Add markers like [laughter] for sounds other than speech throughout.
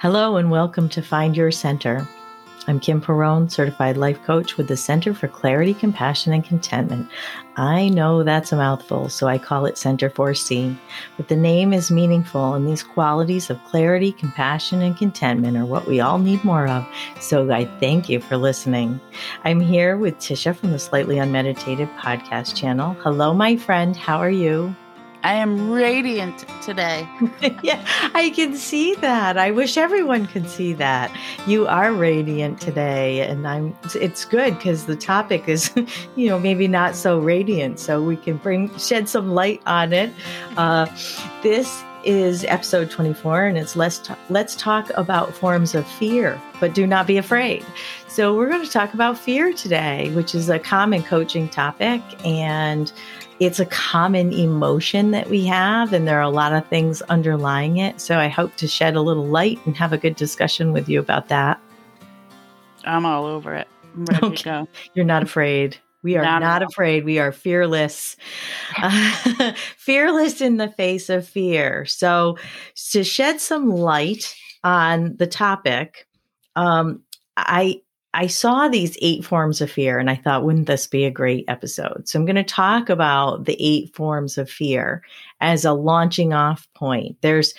Hello and welcome to Find Your Center. I'm Kim Perrone, certified life coach with the Center for Clarity, Compassion, and Contentment. I know that's a mouthful, so I call it Center 4C. But the name is meaningful, and these qualities of clarity, compassion, and contentment are what we all need more of. So I thank you for listening. I'm here with Tisha from the Slightly Unmeditated podcast channel. Hello, my friend. How are you? I am radiant today. [laughs] yeah, I can see that. I wish everyone could see that. You are radiant today and I'm it's good cuz the topic is, [laughs] you know, maybe not so radiant so we can bring shed some light on it. Uh, this is episode 24 and it's let's talk, let's talk about forms of fear but do not be afraid so we're going to talk about fear today which is a common coaching topic and it's a common emotion that we have, and there are a lot of things underlying it. So I hope to shed a little light and have a good discussion with you about that. I'm all over it. I'm ready okay. to go. You're not afraid. We are not, not afraid. We are fearless. Uh, [laughs] fearless in the face of fear. So, to shed some light on the topic, um, I I saw these eight forms of fear and I thought, wouldn't this be a great episode? So I'm going to talk about the eight forms of fear as a launching off point. There's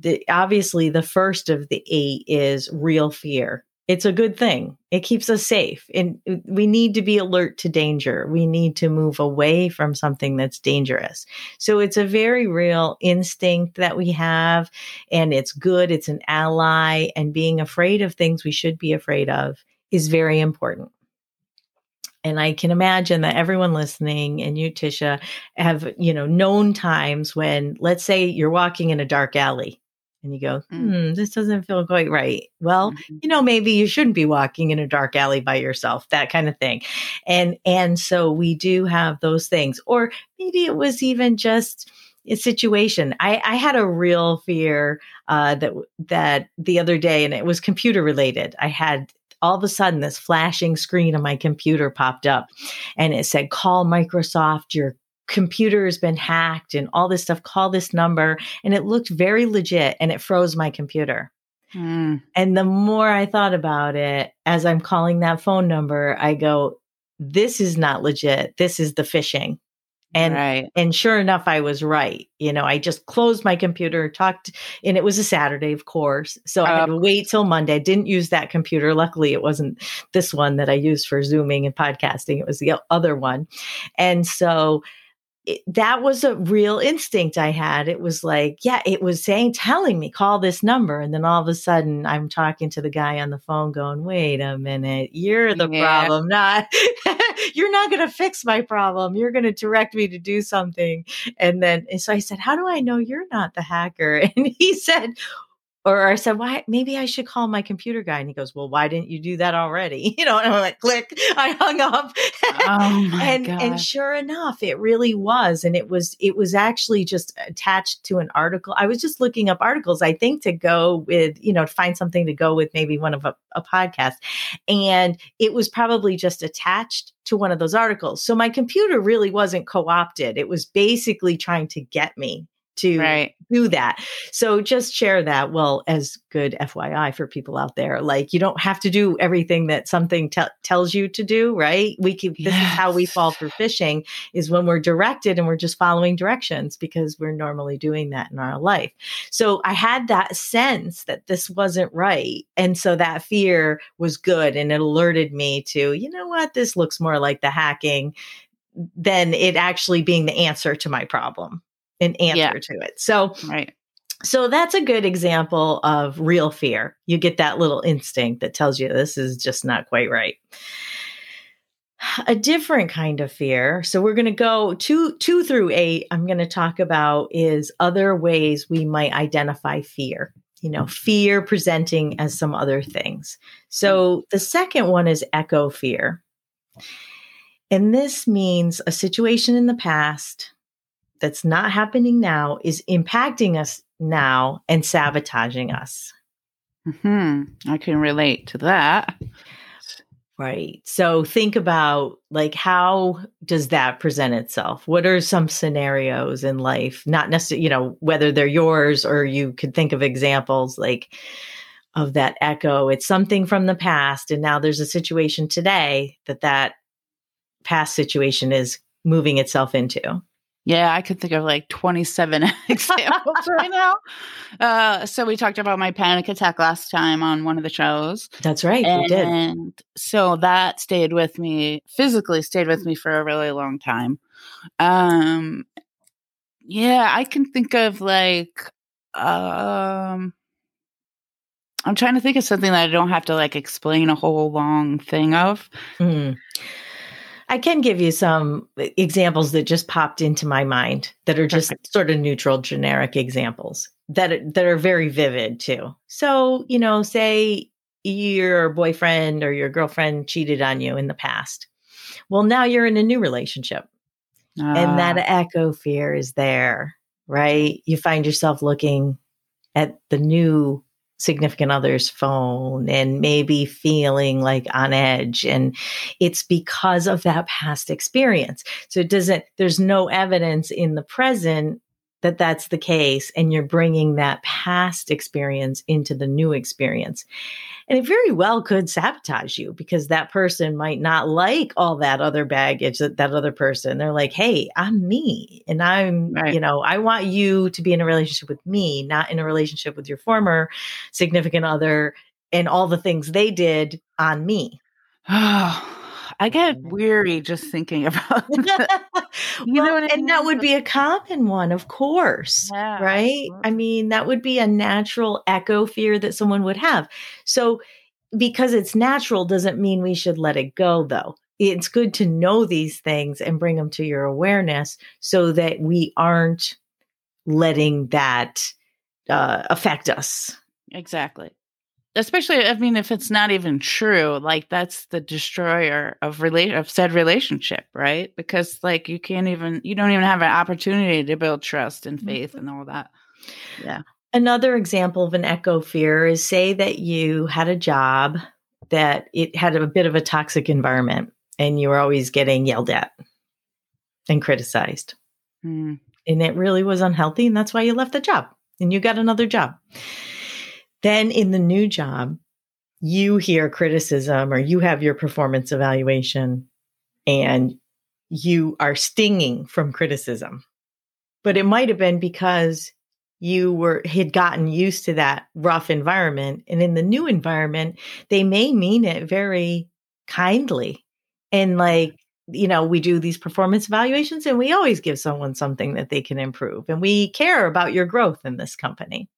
the, obviously the first of the eight is real fear. It's a good thing. It keeps us safe. And we need to be alert to danger. We need to move away from something that's dangerous. So it's a very real instinct that we have, and it's good. It's an ally, and being afraid of things we should be afraid of is very important. And I can imagine that everyone listening and you, Tisha, have, you know, known times when, let's say you're walking in a dark alley and you go, mm. hmm, this doesn't feel quite right. Well, mm-hmm. you know, maybe you shouldn't be walking in a dark alley by yourself, that kind of thing. And, and so we do have those things. Or maybe it was even just, a situation. I, I had a real fear uh, that that the other day, and it was computer related. I had all of a sudden this flashing screen on my computer popped up and it said, call Microsoft, your computer has been hacked and all this stuff, call this number. And it looked very legit and it froze my computer. Mm. And the more I thought about it, as I'm calling that phone number, I go, this is not legit. This is the phishing. And right. and sure enough, I was right. You know, I just closed my computer, talked, and it was a Saturday, of course. So I had oh. to wait till Monday. I didn't use that computer. Luckily, it wasn't this one that I used for Zooming and podcasting. It was the other one. And so it, that was a real instinct I had. It was like, yeah, it was saying, telling me, call this number. And then all of a sudden, I'm talking to the guy on the phone going, wait a minute, you're the yeah. problem, not, [laughs] you're not going to fix my problem. You're going to direct me to do something. And then, and so I said, how do I know you're not the hacker? [laughs] And he said, or I said, why, maybe I should call my computer guy. And he goes, well, why didn't you do that already? [laughs] You know, and I'm like, click, [laughs] I hung up. Oh [laughs] my and, God. and sure enough, it really was. And it was, it was actually just attached to an article. I was just looking up articles, I think to go with, you know, to find something to go with maybe one of a, a podcast. And it was probably just attached to one of those articles. So my computer really wasn't co opted. It was basically trying to get me to right. do that. So just share that. Well, as good FYI for people out there, like you don't have to do everything that something te- tells you to do, right? We keep, yes. this is how we fall for phishing is when we're directed and we're just following directions because we're normally doing that in our life. So I had that sense that this wasn't right. And so that fear was good and it alerted me to, you know what, this looks more like the hacking than it actually being the answer to my problem an answer yeah. to it. So, right. So that's a good example of real fear. You get that little instinct that tells you this is just not quite right. [sighs] A different kind of fear. So we're going to go two two through eight. I'm going to talk about is other ways we might identify fear. You know, fear presenting as some other things. So the second one is echo fear. And this means a situation in the past that's not happening now is impacting us now and sabotaging us. Hmm. I can relate to that. Right. So think about like how does that present itself? What are some scenarios in life? Not necessarily, you know, whether they're yours or you could think of examples like of that echo. It's something from the past. And now there's a situation today that that past situation is moving itself into. Yeah, I could think of like 27 [laughs] examples right [laughs] now. Uh, so we talked about my panic attack last time on one of the shows. That's right, and, we did. And so that stayed with me, physically stayed with me for a really long time. Um, yeah, I can think of like, um, I'm trying to think of something that I don't have to like explain a whole long thing of. Mm. I can give you some examples that just popped into my mind that are just Perfect. sort of neutral, generic examples that are, that are very vivid too. So, you know, say your boyfriend or your girlfriend cheated on you in the past. Well, now you're in a new relationship. And that ah. echo fear is there, right? You find yourself looking at the new significant other's phone and maybe feeling like on edge. And it's because of that past experience. So it doesn't, there's no evidence in the present that that's the case and you're bringing that past experience into the new experience. And it very well could sabotage you because that person might not like all that other baggage that that other person. They're like, "Hey, I'm me and I'm, right. you know, I want you to be in a relationship with me, not in a relationship with your former significant other and all the things they did on me." [sighs] [sighs] [sighs] Oh, I get mm-hmm. weary just thinking [laughs] about that. [laughs] you well, know what I and mean? that would be a common one, of course. Yeah, right? Absolutely. I mean, that would be a natural echo fear that someone would have. So because it's natural doesn't mean we should let it go though. It's good to know these things and bring them to your awareness so that we aren't letting that uh, affect us. Exactly especially i mean if it's not even true like that's the destroyer of relate of said relationship right? Because like you can't even you don't even have an opportunity to build trust and faith mm-hmm. and all that. Yeah. Another example of an echo fear is say that you had a job that it had a bit of a toxic environment and you were always getting yelled at and criticized. Mm. and it really was unhealthy and that's why you left the job and you got another job then in the new job, you hear criticism or you have your performance evaluation and you are stinging from criticism. But it might have been because you were had gotten used to that rough environment and in the new environment they may mean it very kindly and like you know we do these performance evaluations and we always give someone something that they can improve and we care about your growth in this company.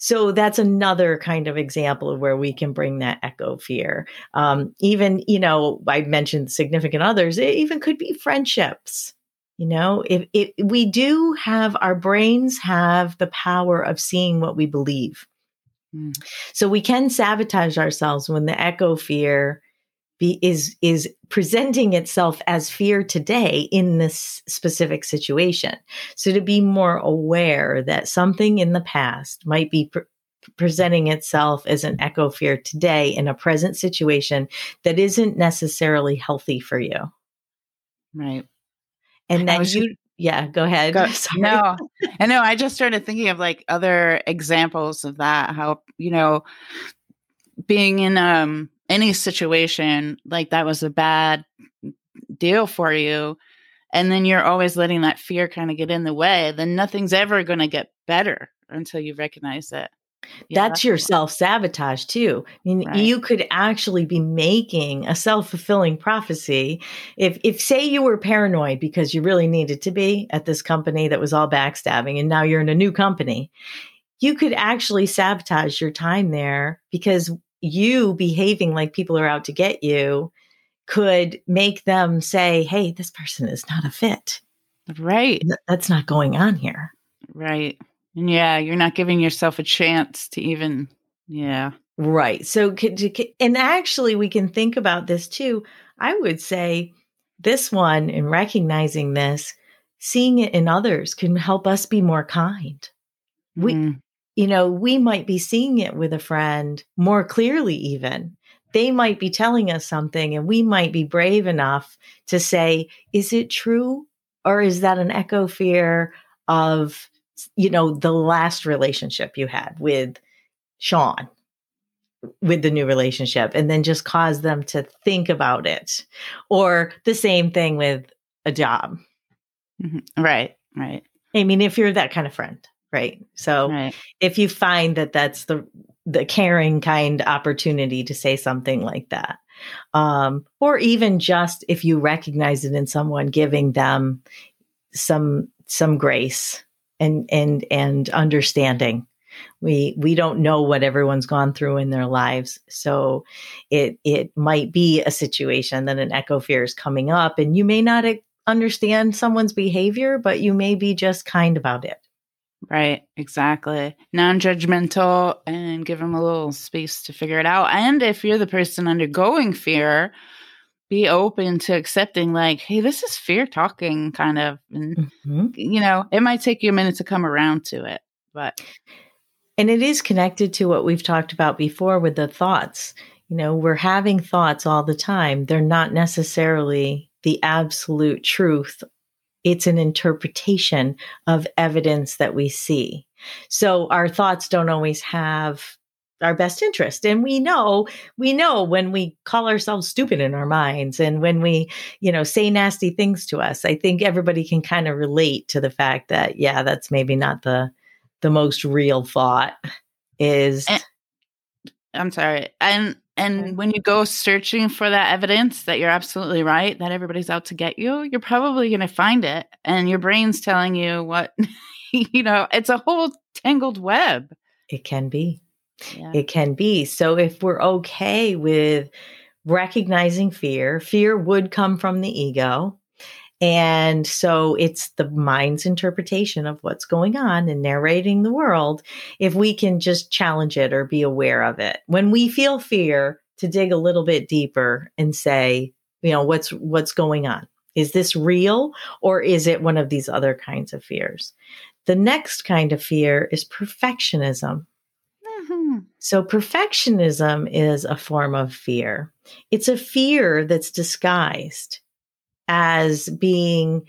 So that's another kind of example of where we can bring that echo fear. Um, even, you know, I mentioned significant others, it even could be friendships. You know, if, if we do have our brains have the power of seeing what we believe. Mm. So we can sabotage ourselves when the echo fear be, is is presenting itself as fear today in this specific situation. So to be more aware that something in the past might be pre- presenting itself as an echo fear today in a present situation that isn't necessarily healthy for you. Right. And then you yeah, go ahead. Go, [laughs] no, I know. I just started thinking of like other examples of that. How you know, being in um any situation like that was a bad deal for you and then you're always letting that fear kind of get in the way then nothing's ever going to get better until you recognize it yeah, that's, that's your self sabotage too. I mean, right. you could actually be making a self fulfilling prophecy if, if say you were paranoid because you really needed to be at this company that was all backstabbing, and now you're in a new company. You could actually sabotage your time there because you behaving like people are out to get you could make them say, hey, this person is not a fit. Right. That's not going on here. Right. And yeah, you're not giving yourself a chance to even, yeah. Right. So, and actually, we can think about this too. I would say this one, in recognizing this, seeing it in others can help us be more kind. We, mm you know, we might be seeing it with a friend more clearly, even. They might be telling us something, and we might be brave enough to say, Is it true? Or is that an echo fear of, you know, the last relationship you had with Sean with the new relationship and then just cause them to think about it. Or the same thing with a job. Mm-hmm. Right, right. I mean, if you're that kind of friend, right? So right. if you find that that's the the caring kind opportunity to say something like that, um, or even just if you recognize it in someone, giving them some some grace and and and understanding we we don't know what everyone's gone through in their lives so it it might be a situation that an echo fear is coming up and you may not understand someone's behavior but you may be just kind about it right exactly non-judgmental and give them a little space to figure it out and if you're the person undergoing fear be open to accepting like hey this is fear talking kind of and mm-hmm. you know it might take you a minute to come around to it but and it is connected to what we've talked about before with the thoughts. You know, we're having thoughts all the time. They're not necessarily the absolute truth. It's an interpretation of evidence that we see. So our thoughts don't always have our best interest and we know we know when we call ourselves stupid in our minds and when we you know say nasty things to us i think everybody can kind of relate to the fact that yeah that's maybe not the the most real thought is and, I'm sorry. And and when you go searching for that evidence that you're absolutely right that everybody's out to get you, you're probably going to find it and your brain's telling you what [laughs] you know, it's a whole tangled web. It can be. Yeah. It can be. So if we're okay with recognizing fear, fear would come from the ego. And so it's the mind's interpretation of what's going on and narrating the world. If we can just challenge it or be aware of it. When we feel fear, to dig a little bit deeper and say, you know, what's what's going on? Is this real or is it one of these other kinds of fears? The next kind of fear is perfectionism. Mm-hmm. So, perfectionism is a form of fear. It's a fear that's disguised as being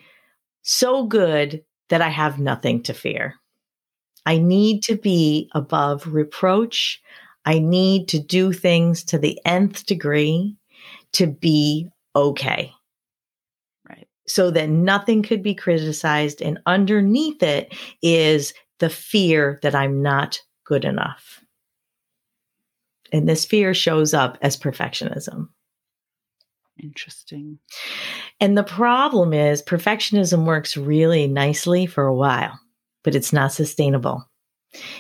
so good that I have nothing to fear. I need to be above reproach. I need to do things to the nth degree to be okay. Right. So that nothing could be criticized. And underneath it is the fear that I'm not good enough. And this fear shows up as perfectionism. Interesting. And the problem is perfectionism works really nicely for a while, but it's not sustainable.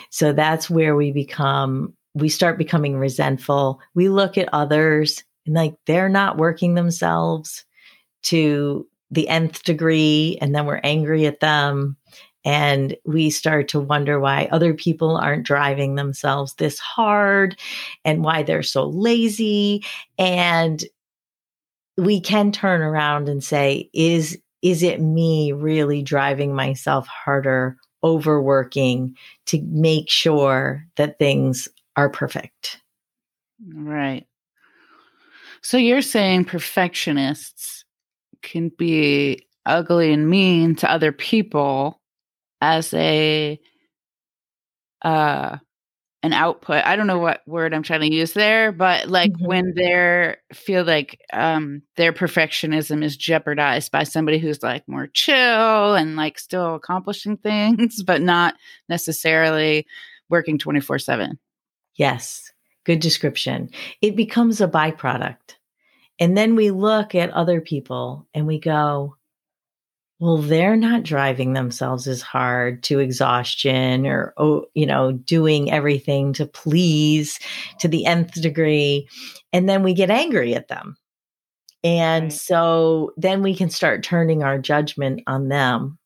So that's where we become, we start becoming resentful. We look at others and like they're not working themselves to the nth degree, and then we're angry at them. And we start to wonder why other people aren't driving themselves this hard and why they're so lazy. And we can turn around and say, is, is it me really driving myself harder, overworking to make sure that things are perfect? Right. So you're saying perfectionists can be ugly and mean to other people as a uh an output. I don't know what word I'm trying to use there, but like mm-hmm. when they feel like um their perfectionism is jeopardized by somebody who's like more chill and like still accomplishing [laughs] things, but not necessarily working 24 7. Yes, good description. It becomes a byproduct. And then we look at other people and we go, well, they're not driving themselves as hard to exhaustion or, oh, you know, doing everything to please to the nth degree. And then we get angry at them. And right. so then we can start turning our judgment on them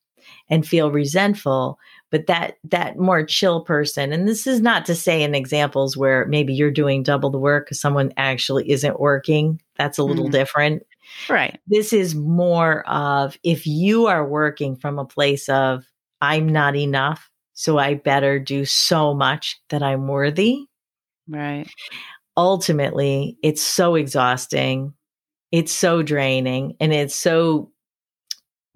and feel resentful but that that more chill person and this is not to say in examples where maybe you're doing double the work because someone actually isn't working that's a little mm-hmm. different Right. This is more of if you are working from a place of, I'm not enough, so I better do so much that I'm worthy. Right. Ultimately, it's so exhausting. It's so draining and it's so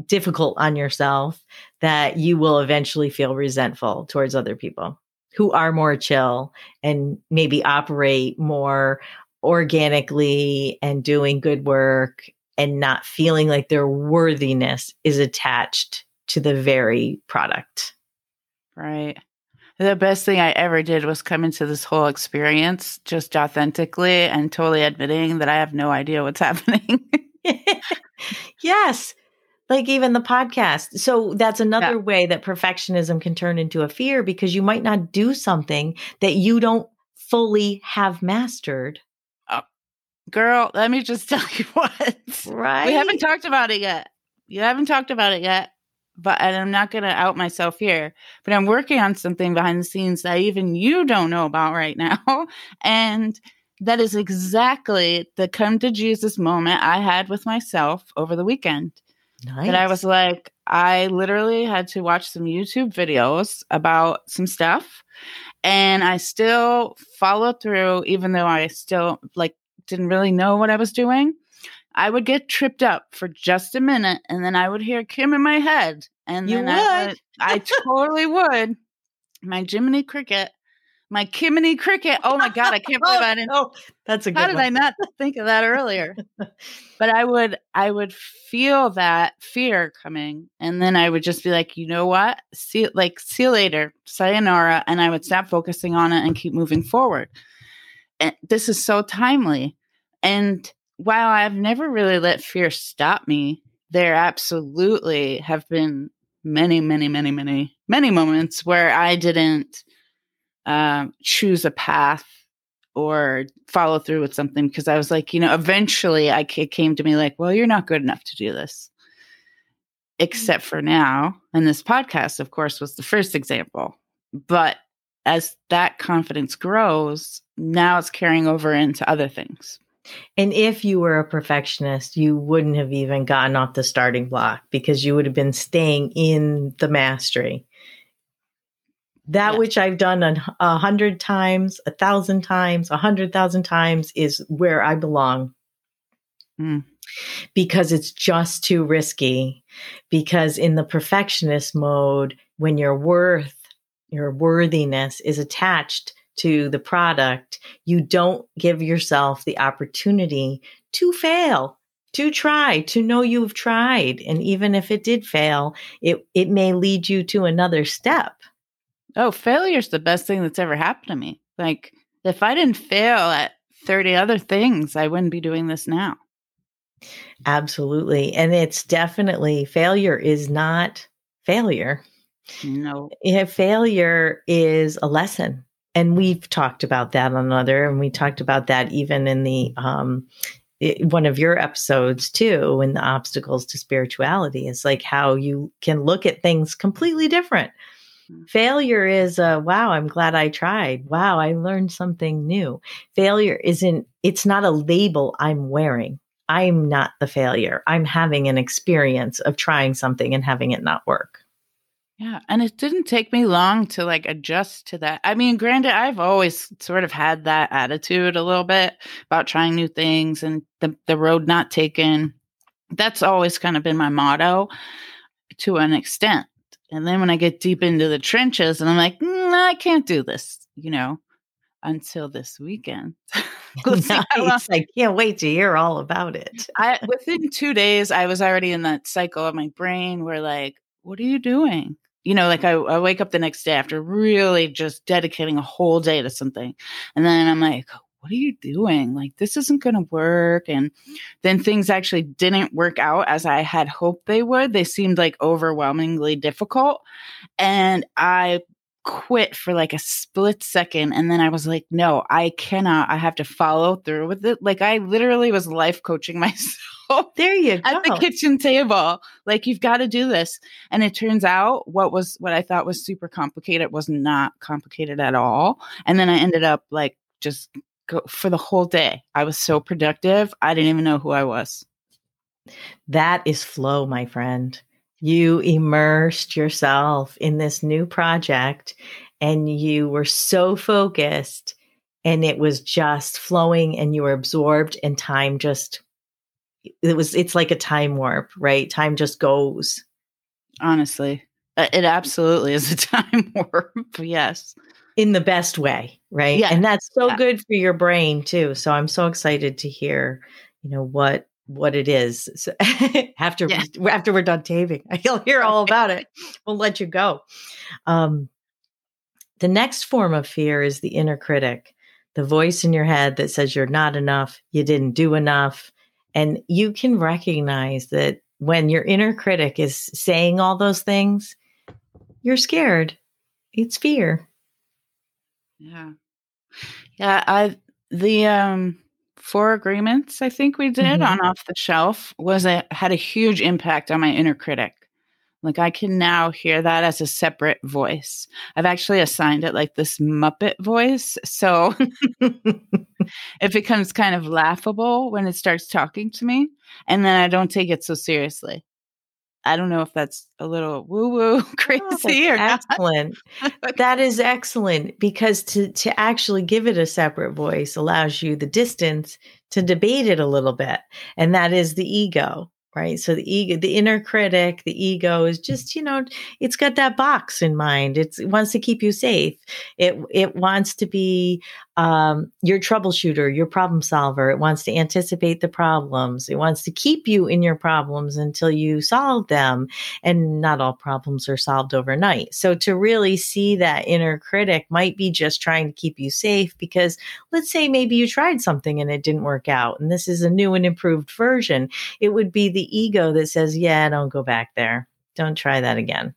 difficult on yourself that you will eventually feel resentful towards other people. who are more chill and maybe operate more organically and doing good work and not feeling like their worthiness is attached to the very product. Right. The best thing I ever did was come into this whole experience just authentically and totally admitting that I have no idea what's [laughs] happening. [laughs] yes. Like even the podcast. So that's another yeah. way that perfectionism can turn into a fear because you might not do something that you don't fully have mastered. Girl, let me just [laughs] tell you what. Right. We haven't talked about it yet. You haven't talked about it yet but and I'm not going to out myself here, but I'm working on something behind the scenes that even you don't know about right now. [laughs] And that is exactly the come to Jesus moment I had with myself over the weekend. Nice. That I was like, I literally had to watch some YouTube videos about some stuff and I still followed through, even though I still like didn't really know what I was doing. I would get tripped up for just a minute and then I would hear Kim in my head. And you then would. I, would, [laughs] I totally would. My Jiminy Cricket, my Kiminy Cricket. Oh my God, I can't believe oh, I didn't. Oh, that's a good How did one. I not think of that earlier? [laughs] but I would, I would feel that fear coming. And then I would just be like, you know what? See, like, see you later, sayonara. And I would stop focusing on it and keep moving forward. And this is so timely. And while I've never really let fear stop me, there absolutely have been many, many, many, many, many moments where I didn't uh, choose a path or follow through with something because I was like, you know, eventually I it came to me like, well, you're not good enough to do this. Except for now, and this podcast, of course, was the first example. But as that confidence grows, now it's carrying over into other things. And if you were a perfectionist, you wouldn't have even gotten off the starting block because you would have been staying in the mastery. That yeah. which I've done a, hundred times, a thousand times, a hundred thousand times is where I belong. Mm. Because it's just too risky. Because in the perfectionist mode, when your worth, your worthiness is attached to the product, you don't give yourself the opportunity to fail, to try, to know you've tried. And even if it did fail, it, it may lead you to another step. Oh, failure's the best thing that's ever happened to me. Like, if I didn't fail at 30 other things, I wouldn't be doing this now. Absolutely. And it's definitely failure is not failure. No. Yeah, failure is a lesson and we've talked about that on another, and we talked about that even in the um, it, one of your episodes too, in the obstacles to spirituality. Is like how you can look at things completely different. Mm-hmm. Failure is, uh, wow, I'm glad I tried. Wow, I learned something new. Failure isn't, it's not a label I'm wearing. I'm not the failure. I'm having an experience of trying something and having it not work. Yeah, and it didn't take me long to like adjust to that. I mean, granted, I've always sort of had that attitude a little bit about trying new things and the the road not taken. That's always kind of been my motto to an extent. And then when I get deep into the trenches and I'm like, mm, I can't do this, you know, until this weekend. [laughs] [laughs] nice. I can't wait to hear all about it. I within 2 days I was already in that cycle of my brain where like what are you doing? You know, like I, I wake up the next day after really just dedicating a whole day to something. And then I'm like, what are you doing? Like, this isn't going to work. And then things actually didn't work out as I had hoped they would. They seemed like overwhelmingly difficult. And I quit for like a split second. And then I was like, no, I cannot. I have to follow through with it. Like, I literally was life coaching [laughs] myself there you go. At the kitchen table. Like you've got to do this. And it turns out what was what I thought was super complicated was not complicated at all. And then I ended up like just go for the whole day. I was so productive. I didn't even know who I was. That is flow, my friend. You immersed yourself in this new project and you were so focused and it was just flowing and you were absorbed and time just it was it's like a time warp right time just goes honestly uh, it absolutely is a [laughs] time warp yes in the best way, right? Yeah. And that's so Yeah. good for your brain too. So I'm so excited to hear, you know, what what it is. So [laughs] after Yeah. after we're done taping, [laughs] you'll hear all about it. We'll let you go. Um, the next form of fear is the inner critic, the voice in your head that says you're not enough, you didn't do enough, and you can recognize that when your inner critic is saying all those things, you're scared. It's fear. Yeah. Yeah, I the um four agreements I think we did Mhm. on off the shelf was a had a huge impact on my inner critic. Like I can now hear that as a separate voice. I've actually assigned it like this Muppet voice. So [laughs] it becomes kind of laughable when it starts talking to me. And then I don't take it so seriously. I don't know if that's a little woo woo [laughs] oh, crazy or not. excellent. [laughs] that is excellent because to to actually give it a separate voice allows you the distance to debate it a little bit, and that is the ego. Right. So the ego, the inner critic, the ego is just, you know, it's got that box in mind. It's, it wants to keep you safe. It, it wants to be, um, your troubleshooter, your problem solver. It wants to anticipate the problems. It wants to keep you in your problems until you solve them. And not all problems are solved overnight. So to really see that inner critic might be just trying to keep you safe because let's say maybe you tried something and it didn't work out. And this is a new and improved version. It would be the ego that says, yeah, don't go back there. Don't try that again.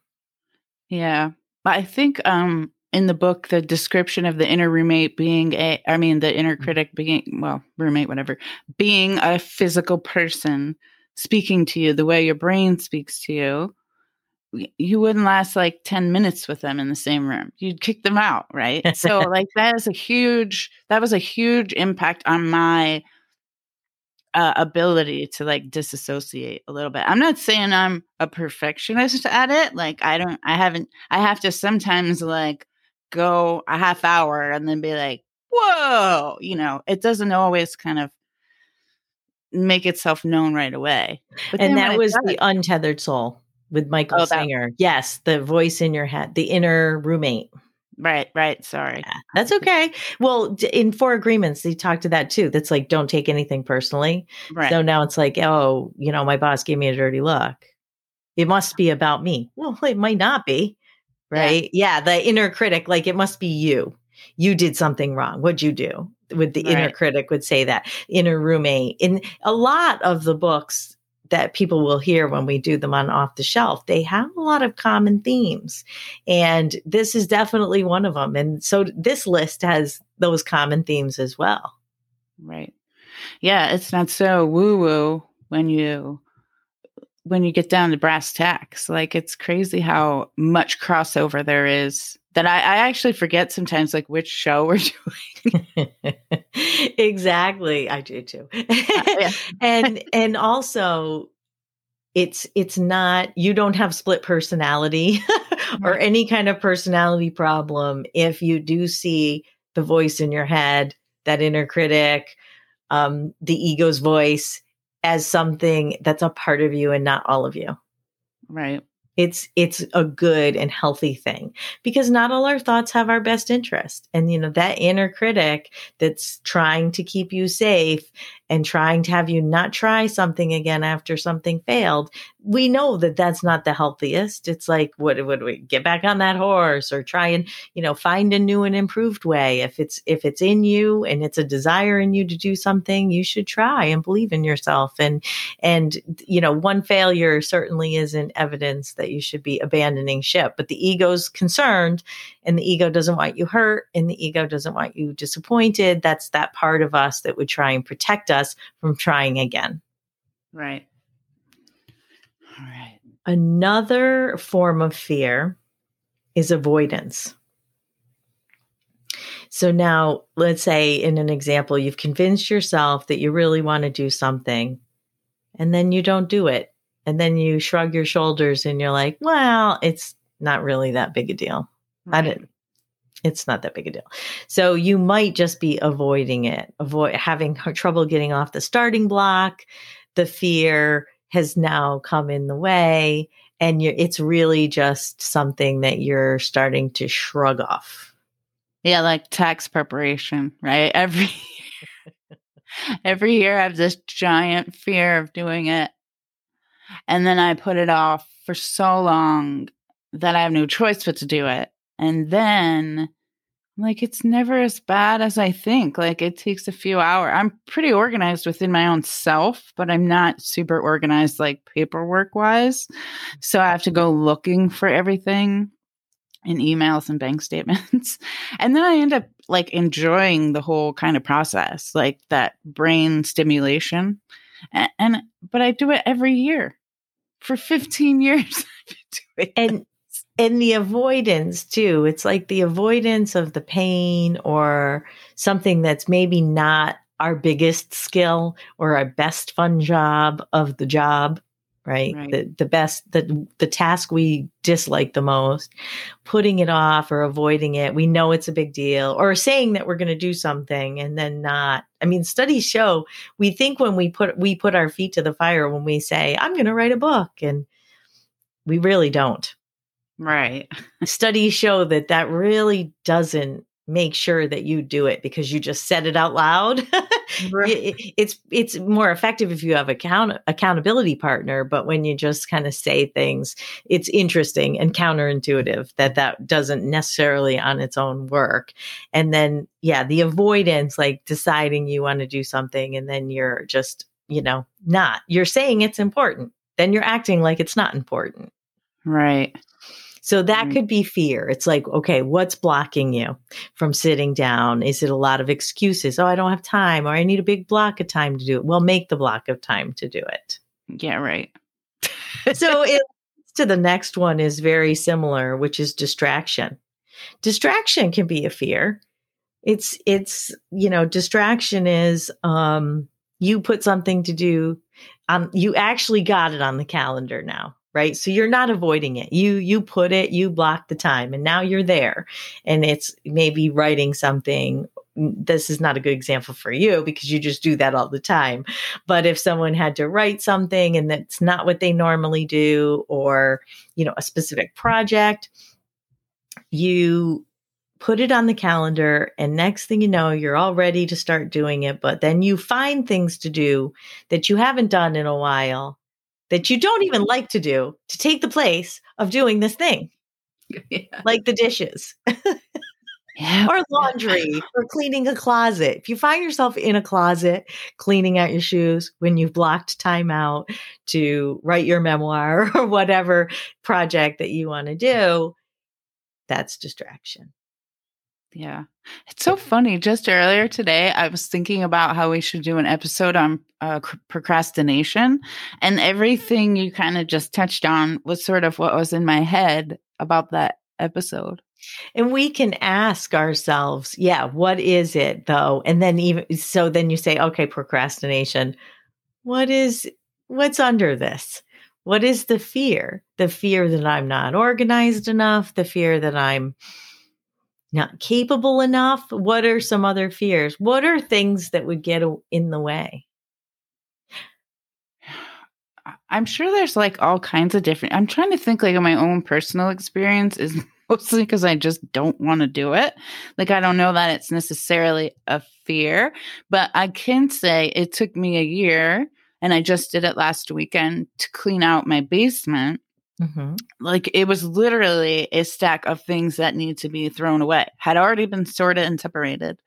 Yeah. I think um in the book the description of the inner roommate being a I mean the inner critic being well, roommate whatever, being a physical person speaking to you the way your brain speaks to you you wouldn't last like 10 minutes with them in the same room. You'd kick them out, right? So [laughs] like that is a huge that was a huge impact on my uh, ability to like disassociate a little bit. I'm not saying I'm a perfectionist at it. Like I don't, I haven't, I have to sometimes like go a half hour and then be like, whoa, you know, it doesn't always kind of make itself known right away. But and that was the untethered soul with Michael Oh, that- Singer. yes, the voice in your head, the inner roommate. right, right. Sorry. Yeah, that's okay. Well, in Four Agreements, they talked to that too. That's like, don't take anything personally. Right. So now it's like, oh, you know, my boss gave me a dirty look. It must be about me. Well, [laughs] it might not be. Right. Yeah. the inner critic, like it must be you. You did something wrong. What'd you do? Would the inner critic would say that inner roommate in a lot of the books that people will hear when we do them on off the shelf, they have a lot of common themes. And this is definitely one of them. And so this list has those common themes as well. Right. Yeah, it's not so woo woo when you when you get down to brass tacks. Like it's crazy how much crossover there is that I, I actually forget sometimes like which show we're [laughs] doing. [laughs] exactly. I do too. [laughs] and and also it's it's not you don't have split personality or any kind of personality problem if you do see the voice in your head, that inner critic, um, the ego's voice as something that's a part of you and not all of you. Right. It's it's a good and healthy thing because not all our thoughts have our best interest. And you know, that inner critic that's trying to keep you safe and trying to have you not try something again after something failed, we know that that's not the healthiest. It's like, what would we get back on that horse or try and, you know, find a new and improved way. If it's, if it's in you and it's a desire in you to do something, you should try and believe in yourself. And, and, you know, one failure certainly isn't evidence that you should be abandoning ship, but the ego's concerned and the ego doesn't want you hurt and the ego doesn't want you disappointed. That's that part of us that would try and protect us from trying again. Right. All right. Another form of fear is avoidance. So now, let's say in an example, you've convinced yourself that you really want to do something, and then you don't do it. And then you shrug your shoulders and you're like, well, it's not really that big a deal. I Right. didn't. It's not that big a deal. So you might just be avoiding it, avoid having trouble getting off the starting block. The fear has now come in the way, and you're, it's really just something that you're starting to shrug off. Yeah, like tax preparation, right? [laughs] Every every year I have this giant fear of doing it. And then I put it off for so long that I have no choice but to do it. And then like it's never as bad as I think. Like it takes a few hours. I'm pretty organized within my own self, but I'm not super organized like paperwork wise. So I have to go looking for everything in emails and bank [laughs] statements. and then I end up like enjoying the whole kind of process, like that brain stimulation. And, and but I do it every year for 15 [laughs] years. and and the avoidance too. It's like the avoidance of the pain or something that's maybe not our biggest skill or our best fun job of the job right? right? The the best the the task we dislike the most, putting it off or avoiding it. We know it's a big deal or saying that we're going to do something and then not. I mean, studies show we think when we put we put our feet to the fire when we say I'm going to write a book and we really don't. Right. Studies show that that really doesn't make sure that you do it because you just said it out loud. [laughs] right. it, it's it's more effective if you have a count, accountability partner, but when you just kind of say things, it's interesting and counterintuitive that that doesn't necessarily on its own work. And then yeah, the avoidance like deciding you want to do something and then you're just, you know, not. You're saying it's important. Then you're acting like it's not important. Right. So that mm-hmm. could be fear. It's like, okay, what's blocking you from sitting down? Is it a lot of excuses? Oh, I don't have time, or I need a big block of time to do it. Well, make the block of time to do it. Yeah, right. [laughs] so it to the next one is very similar, which is distraction. Distraction can be a fear. It's it's you know distraction is um you put something to do um you actually got it on the calendar now right? So you're not avoiding it. You you put it you block the time and now you're there. And it's maybe writing something mm, this is not a good example for you because you just do that all the time. But if someone had to write something and that's not what they normally do or you know a specific project you put it on the calendar and next thing you know you're all ready to start doing it but then you find things to do that you haven't done in a while that you don't even like to do to take the place of doing this thing, [laughs] yeah. like the dishes. Yeah. or laundry or cleaning a closet. If you find yourself in a closet cleaning out your shoes when you've blocked time out to write your memoir [laughs] or whatever project that you want to do, that's distraction. Yeah. It's so funny. Just earlier today, I was thinking about how we should do an episode on uh, procrastination. And everything you kind of just touched on was sort of what was in my head about that episode. And we can ask ourselves, yeah, what is it though? And then even so, then you say, okay, procrastination. What is, what's under this? What is the fear? The fear that I'm not organized enough, the fear that I'm, not capable enough? What are some other fears? What are things that would get in the way? [sighs] I'm sure there's like all kinds of different. I'm trying to think like my own personal experience is [laughs] mostly because I just don't want to do it. Like I don't know that it's necessarily a fear, but I can say it took me a year and I just did it last weekend to clean out my basement Mm-hmm. Like it was literally a stack of things that need to be thrown away. Had already been sorted and separated.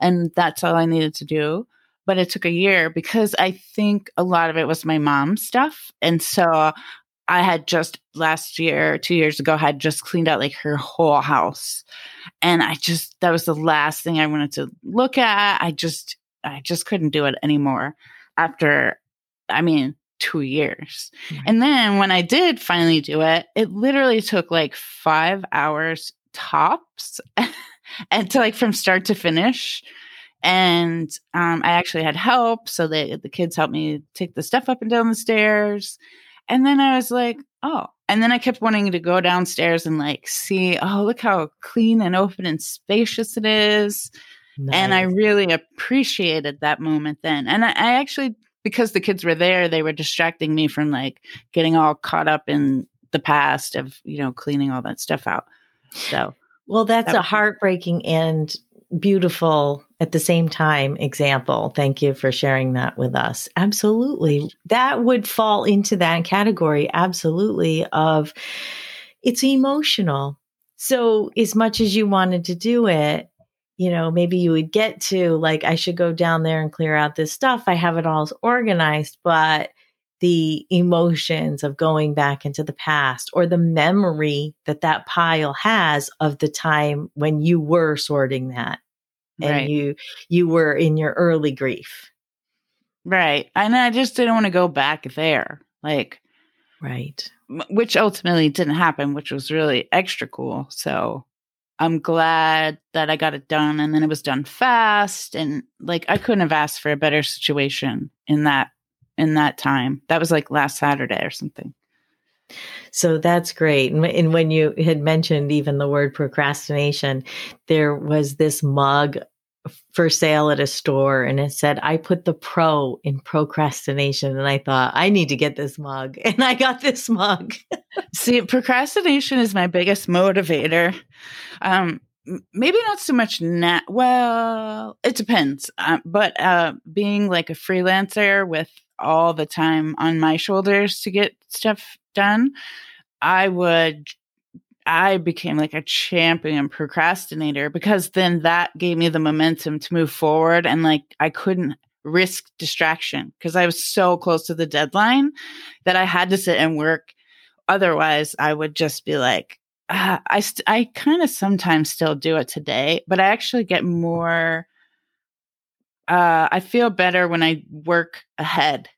And that's all I needed to do. But it took a year because I think a lot of it was my mom's stuff. And so I had just last year, two years ago, had just cleaned out like her whole house. And I just, that was the last thing I wanted to look at. I just, I just couldn't do it anymore after, I mean, two years. Right. And then when I did finally do it, it literally took like five hours tops [laughs] and to like from start to finish. And um, I actually had help. So they, the kids helped me take the stuff up and down the stairs. And then I was like, oh. And then I kept wanting to go downstairs and like see, oh, look how clean and open and spacious it is. Nice. And I really appreciated that moment then. And I, I actually because the kids were there, they were distracting me from like getting all caught up in the past of, you know, cleaning all that stuff out. So Well, that's that a heartbreaking and beautiful at the same time example. Thank you for sharing that with us. Absolutely. That would fall into that category, absolutely, of it's emotional. So, as much as you wanted to do it, you know, maybe you would get to like, I should go down there and clear out this stuff. I have it all organized, but the emotions of going back into the past or the memory that that pile has of the time when you were sorting that and right. you you were in your early grief right and i just didn't want to go back there like right which ultimately didn't happen which was really extra cool so i'm glad that i got it done and then it was done fast and like i couldn't have asked for a better situation in that in that time. That was like last Saturday or something. So that's great. And when you had mentioned even the word procrastination, there was this mug for sale at a store and it said, I put the pro in procrastination. And I thought, I need to get this mug. [laughs] And I got this mug. See, procrastination is my biggest motivator. Um, maybe not so much now. Well, it depends. Uh, but uh, being like a freelancer with all the time on my shoulders to get stuff done, I would I became like a champion procrastinator because then that gave me the momentum to move forward and like I couldn't risk distraction because I was so close to the deadline that I had to sit and work. Otherwise I would just be like uh, I st- I kind of sometimes still do it today but I actually get more uh, I feel better when I work ahead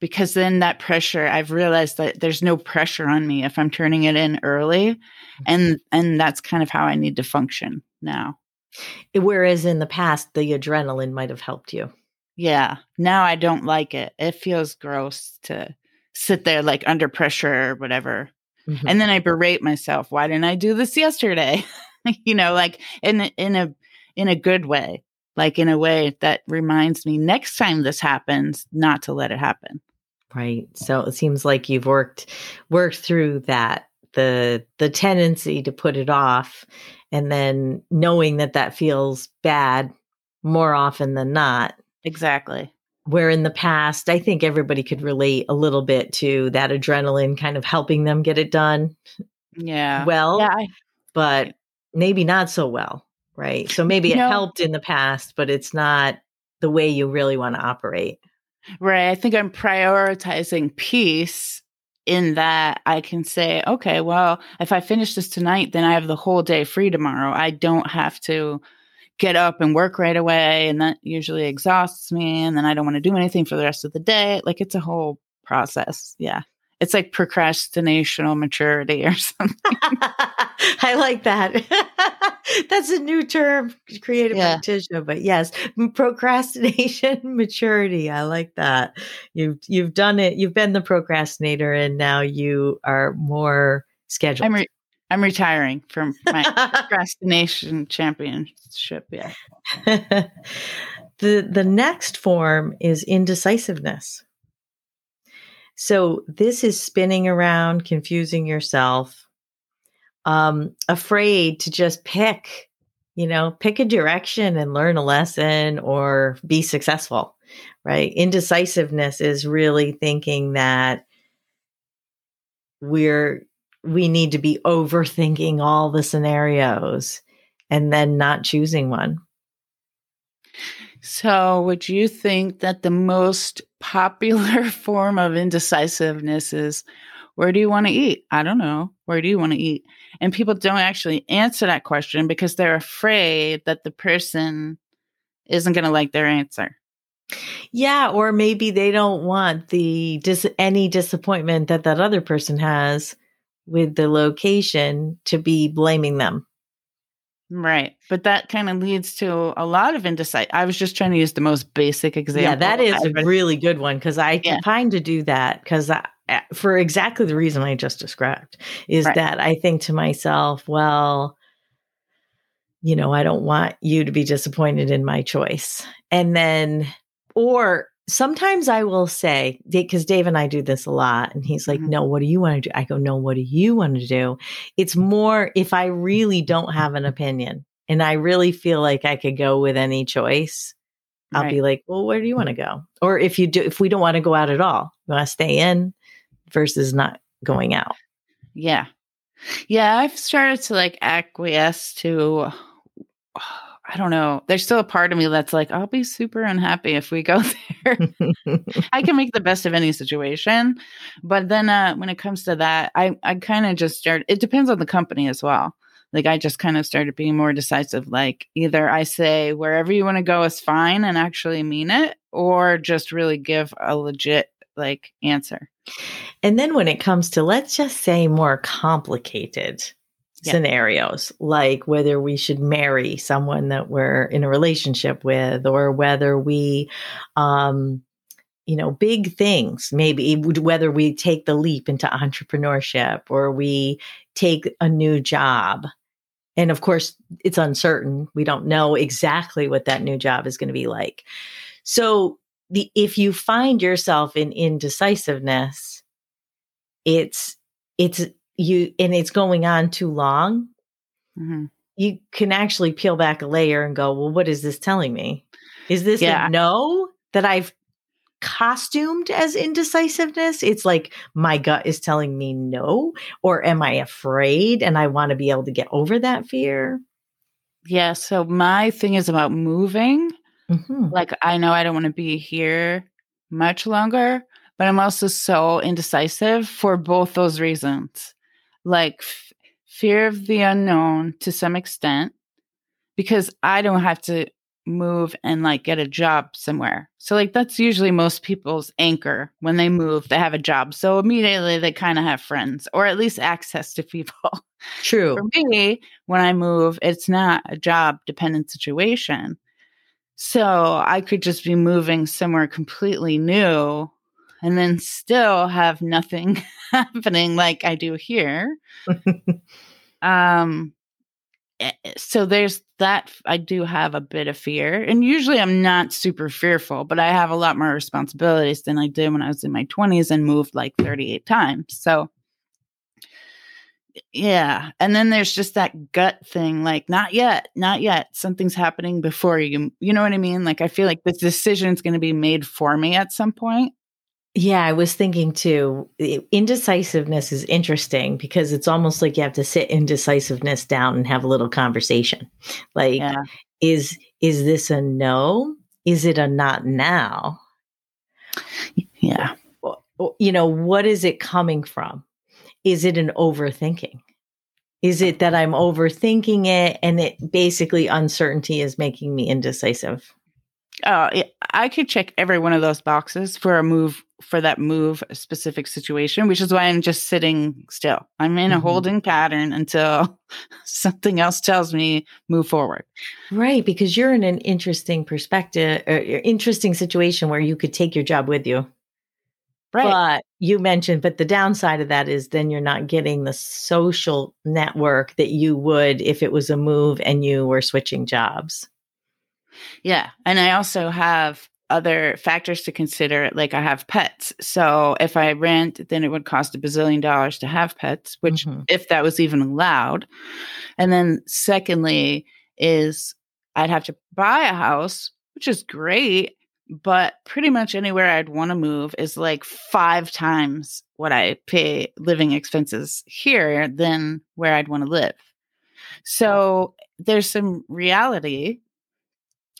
because then that pressure I've realized that there's no pressure on me if I'm turning it in early mm-hmm. and and that's kind of how I need to function now. Whereas in the past the adrenaline might have helped you. Yeah. Now I don't like it. It feels gross to sit there like under pressure or whatever. Mm-hmm. And then I berate myself. Why didn't I do this yesterday? [laughs] you know, like in in a in a good way like in a way that reminds me next time this happens not to let it happen. Right. So it seems like you've worked worked through that the the tendency to put it off and then knowing that that feels bad more often than not. Exactly. Where in the past i think everybody could relate a little bit to that adrenaline kind of helping them get it done yeah. well yeah, but maybe not so well right? So maybe it helped in the past, but it's not the way you really want to operate. Right. I think I'm prioritizing peace in that I can say, okay, well, if I finish this tonight, then I have the whole day free tomorrow. I don't have to get up and work right away. And that usually exhausts me. And then I don't want to do anything for the rest of the day. Like it's a whole process. Yeah. It's like procrastinational maturity or something. [laughs] I like that. [laughs] That's a new term, creative yeah. practitioner. But yes, procrastination [laughs] maturity. I like that. You've you've done it. You've been the procrastinator, and now you are more scheduled. I'm re- I'm retiring from my procrastination championship. Yeah. the the next form is indecisiveness. So this is spinning around, confusing yourself, um, afraid to just pick, you know, pick a direction and learn a lesson or be successful, right? Indecisiveness is really thinking that we're we need to be overthinking all the scenarios and then not choosing one. So, would you think that the most popular [laughs] form of indecisiveness is where do you want to eat? I don't know. Where do you want to eat? And people don't actually answer that question because they're afraid that the person isn't going to like their answer. Yeah, or maybe they don't want the dis- any disappointment that that other person has with the location to be blaming them. Right. But that kind of leads to a lot of indecisive. I was just trying to use the most basic example. Yeah, that is a really good one because I yeah. kind to do that because eh, for exactly the reason I just described is right. that I think to myself, well, you know, I don't want you to be disappointed in my choice. And then, or sometimes I will say, because Dave and I do this a lot, and he's like, Mhm. No, what do you want to do? I go, No, what do you want to do? It's more if I really don't have an opinion and I really feel like I could go with any choice, I'll Right. be like, Well, where do you want to go? Or if you do, if we don't want to go out at all, you want to stay in versus not going out. Yeah. Yeah, I've started to like acquiesce to I don't know. There's still a part of me that's like, I'll be super unhappy if we go [laughs] there. [laughs] I can make the best of any situation. But then uh, when it comes to that, I, I kind of just start, it depends on the company as well. Like I just kind of started being more decisive. Like either I say wherever you want to go is fine and actually mean it, or just really give a legit like answer. And then when it comes to, let's just say, more complicated Yeah. scenarios, like whether we should marry someone that we're in a relationship with, or whether we, um, you know, big things, maybe whether we take the leap into entrepreneurship or we take a new job. And of course, it's uncertain. We don't know exactly what that new job is going to be like. So, the if you find yourself in indecisiveness, it's it's you and it's going on too long Mhm. you can actually peel back a layer and go well what is this telling me is this Yeah. a no that i've costumed as indecisiveness it's like my gut is telling me no or am i afraid and i want to be able to get over that fear Yeah. So my thing is about moving. Mhm. Like I know I don't want to be here much longer, but I'm also so indecisive for both those reasons. Like f- fear of the unknown to some extent because I don't have to move and like get a job somewhere. So like that's usually most people's anchor when they move, they have a job. So immediately they kind of have friends or at least access to people. [laughs] true For me, when I move, it's not a job dependent situation. So I could just be moving somewhere completely new and then still have nothing [laughs] happening like I do here. Um eh, eh, so there's that I do have a bit of fear. And usually I'm not super fearful, but I have a lot more responsibilities than I did when I was in my 20s and moved like 38 times. So yeah. And then there's just that gut thing like not yet, not yet. Something's happening before you you know what I mean? Like I feel like this is going to be made for me at some point. Yeah, I was thinking too. Indecisiveness is interesting because it's almost like you have to sit indecisiveness down and have a little conversation. Like, Yeah. is is this a no? Is it a not now? Yeah. You know, what is it coming from? Is it an overthinking? Is it that I'm overthinking it and it basically uncertainty is making me indecisive? Oh, I could check every one of those boxes for a move for that move specific situation, which is why I'm just sitting still. I'm in a Mhm. holding pattern until [laughs] something else tells me move forward. Right, because you're in an interesting perspective, or interesting situation where you could take your job with you. Right. But you mentioned, but the downside of that is then you're not getting the social network that you would if it was a move and you were switching jobs. yeah. And I also have other factors to consider. Like I have pets. So if I rent, then it would cost a bazillion dollars to have pets, which Mhm. if that was even allowed. And then secondly is I'd have to buy a house, which is great, but pretty much anywhere I'd want to move is like five times what I pay living expenses here than where I'd want to live. So there's some reality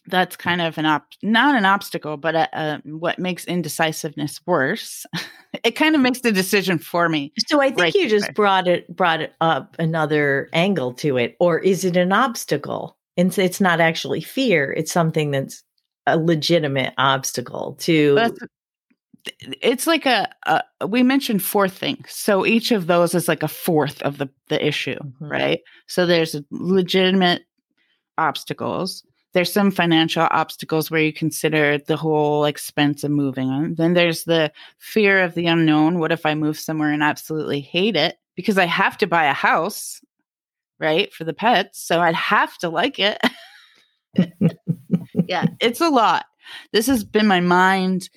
that's kind of an op not an obstacle, but a, a, what makes indecisiveness worse. [laughs] it kind of makes the decision for me. So I think Right you just there. brought it brought it up another angle to it, or is it an obstacle? And it's not actually fear; it's something that's a legitimate obstacle to. It's like a, a we mentioned four things so each of those is like a fourth of the the issue Mhm. right so there's legitimate obstacles there's some financial obstacles where you consider the whole expense of moving on then there's the fear of the unknown what if i move somewhere and absolutely hate it because i have to buy a house right for the pets so i'd have to like it [laughs] yeah it's a lot This has been my mind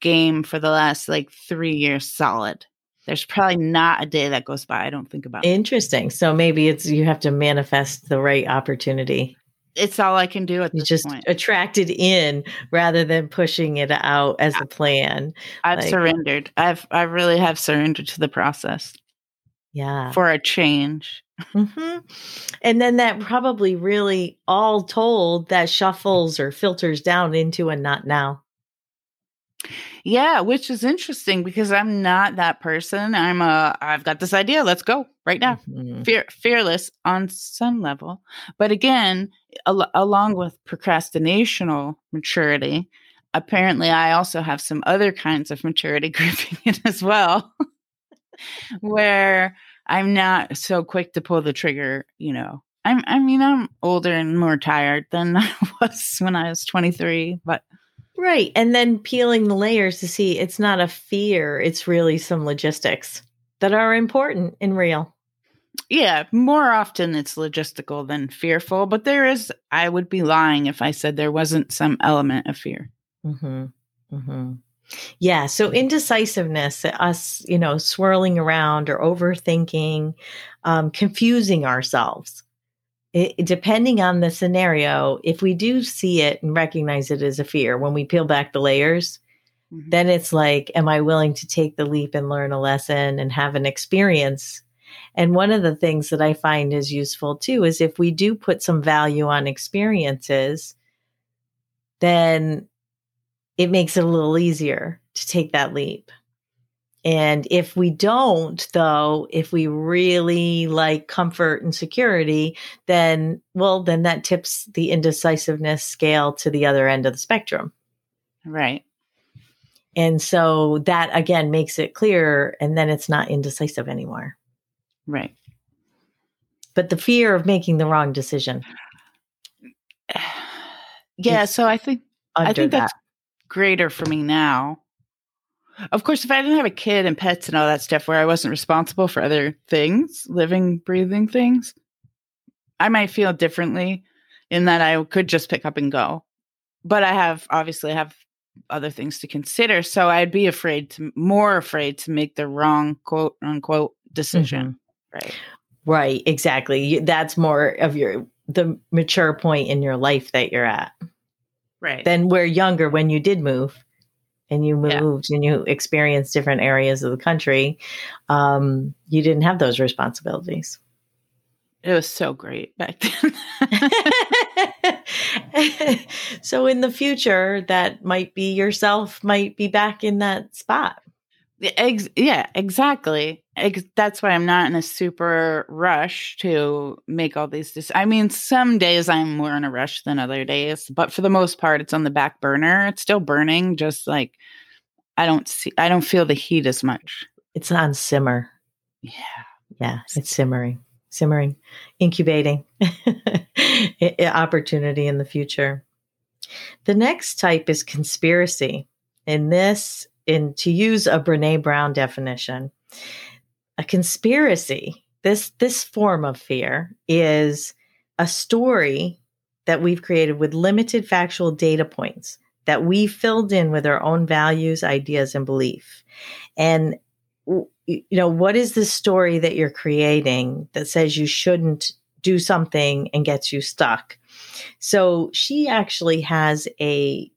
game for the last like three years solid. There's probably not a day that goes by I don't think about. Interesting. So maybe it's you have to manifest the right opportunity. It's all I can do at you this just point. attracted in rather than pushing it out as a plan. I've like- surrendered. I've I really have surrendered to the process Yeah. for a change. hmm And then that probably really all told that shuffles or filters down into a not now. Yeah, which is interesting because I'm not that person. I'm a I've got this idea. Let's go right now. Mhm. Fear, fearless on some level, but again, al- along with procrastinational maturity, apparently I also have some other kinds of maturity [laughs] grouping in as well, where I'm not so quick to pull the trigger. You know, I'm. I mean, I'm older and more tired than [laughs] I was when I was 23, but Right. And then peeling the layers to see it's not a fear, it's really some logistics that are important and real. Yeah, more often it's logistical than fearful, but there is, I would be lying if I said there wasn't some element of fear. hmm hmm Yeah. So indecisiveness, us, you know, swirling around or overthinking, um, confusing ourselves. It, depending on the scenario, if we do see it and recognize it as a fear, when we peel back the layers, Mhm. then it's like, am I willing to take the leap and learn a lesson and have an experience? And one of the things that I find is useful too is if we do put some value on experiences, then it makes it a little easier to take that leap. And if we don't, though, if we really like comfort and security, then, well, then that tips the indecisiveness scale to the other end of the spectrum. Right. And so that again makes it clear, and then it's not indecisive anymore. Right. But the fear of making the wrong decision [sighs] Yeah. So I think, I think that. that's greater for me now. Of course, if I didn't have a kid and pets and all that stuff where I wasn't responsible for other things, living, breathing things, I might feel differently in that I could just pick up and go. But I have obviously have other things to consider. So I'd be afraid to more afraid to make the wrong quote unquote decision. Mm-hmm. Right. Right, exactly. That's more of your the mature point in your life that you're at. Right. Then we're younger when you did move and you Yeah. moved and you experienced different areas of the country. Um, you didn't have those responsibilities. it was so great back then. [laughs] so in the future, that might be yourself might be back in that spot. Yeah, Ex- yeah, exactly. Ex- that's why I'm not in a super rush to make all these. Dec- I mean, some days I'm more in a rush than other days, but for the most part, it's on the back burner. It's still burning, just like I don't see, I don't feel the heat as much. It's on simmer. Yeah. Yeah, it's simmering, simmering, incubating [laughs] opportunity in the future. The next type is conspiracy. And this, in to use a Brene Brown definition, a conspiracy, this this form of fear is a story that we've created with limited factual data points that we filled in with our own values, ideas, and belief. And you know, what is the story that you're creating that says you shouldn't do something and gets you stuck? So she actually has a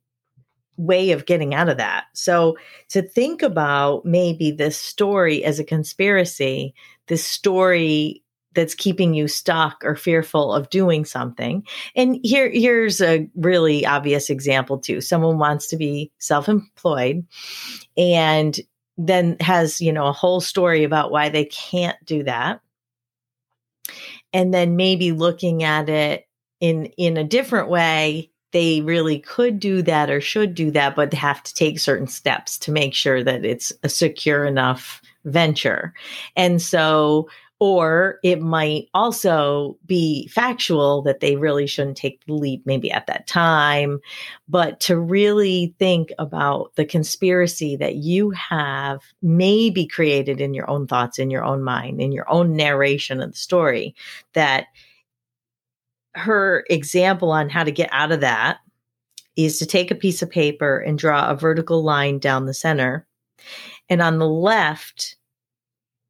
way of getting out of that. So to think about maybe this story as a conspiracy, this story that's keeping you stuck or fearful of doing something. And here here's a really obvious example too. Someone wants to be self-employed and then has, you know, a whole story about why they can't do that. And then maybe looking at it in in a different way they really could do that or should do that, but have to take certain steps to make sure that it's a secure enough venture. And so, or it might also be factual that they really shouldn't take the leap maybe at that time, but to really think about the conspiracy that you have maybe created in your own thoughts, in your own mind, in your own narration of the story that her example on how to get out of that is to take a piece of paper and draw a vertical line down the center. And on the left,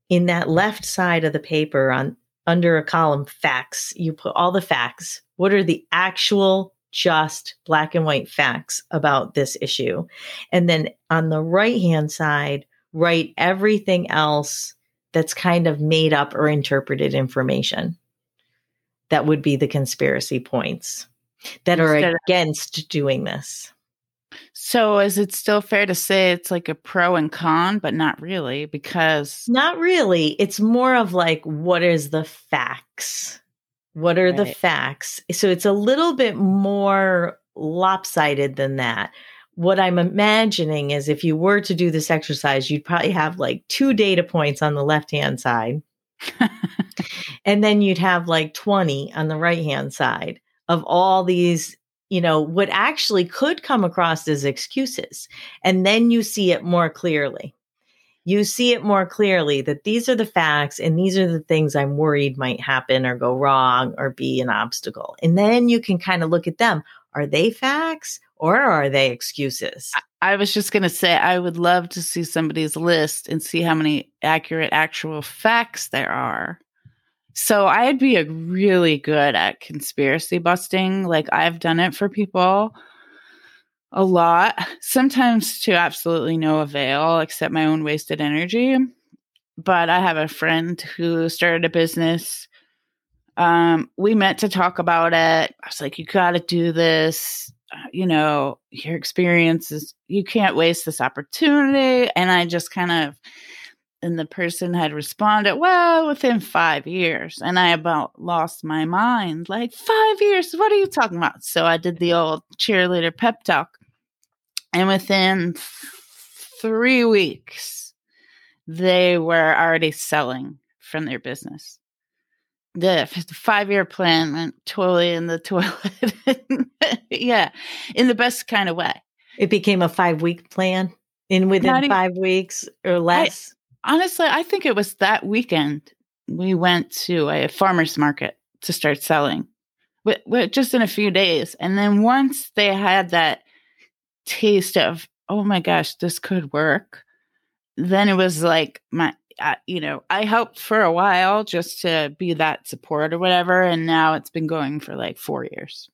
in that left side of the paper on under a column facts, you put all the facts. What are the actual just black and white facts about this issue? And then on the right hand side, write everything else that's kind of made up or interpreted information. That would be the conspiracy points that are against doing this. So is it still fair to say it's like a pro and con, but not really because Not really. It's more of like what is the facts? What are right. the facts? So it's a little bit more lopsided than that. What I'm imagining is if you were to do this exercise, you'd probably have like two data points on the left hand side. [laughs] and then you'd have like 20 on the right hand side of all these you know, what actually could come across as excuses. And then you see it more clearly. You see it more clearly that these are the facts and these are the things I'm worried might happen or go wrong or be an obstacle. And then you can kind of look at them. Are they facts or are they excuses? I was just going to say, I would love to see somebody's list and see how many accurate actual facts there are so I'd be really good at conspiracy busting. Like I've done it for people a lot, sometimes to absolutely no avail except my own wasted energy. But I have a friend who started a business. Um, we met to talk about it. I was like, you got to do this. You know, your experiences, you can't waste this opportunity. And I just kind of and the person had responded, well, within five years. And I about lost my mind. Like, five years? What are you talking about? So I did the old cheerleader pep talk. And within three weeks, they were already selling from their business. The five year plan went totally in the [laughs] toilet. yeah, in the best kind of way. It became a five week plan in within five weeks or less. Honestly, I think it was that weekend we went to a farmer's market to start selling with, with just in a few days. And then once they had that taste of, oh my gosh, this could work, then it was like my, you know, I helped for a while just to be that support or whatever. And now it's been going for like four years.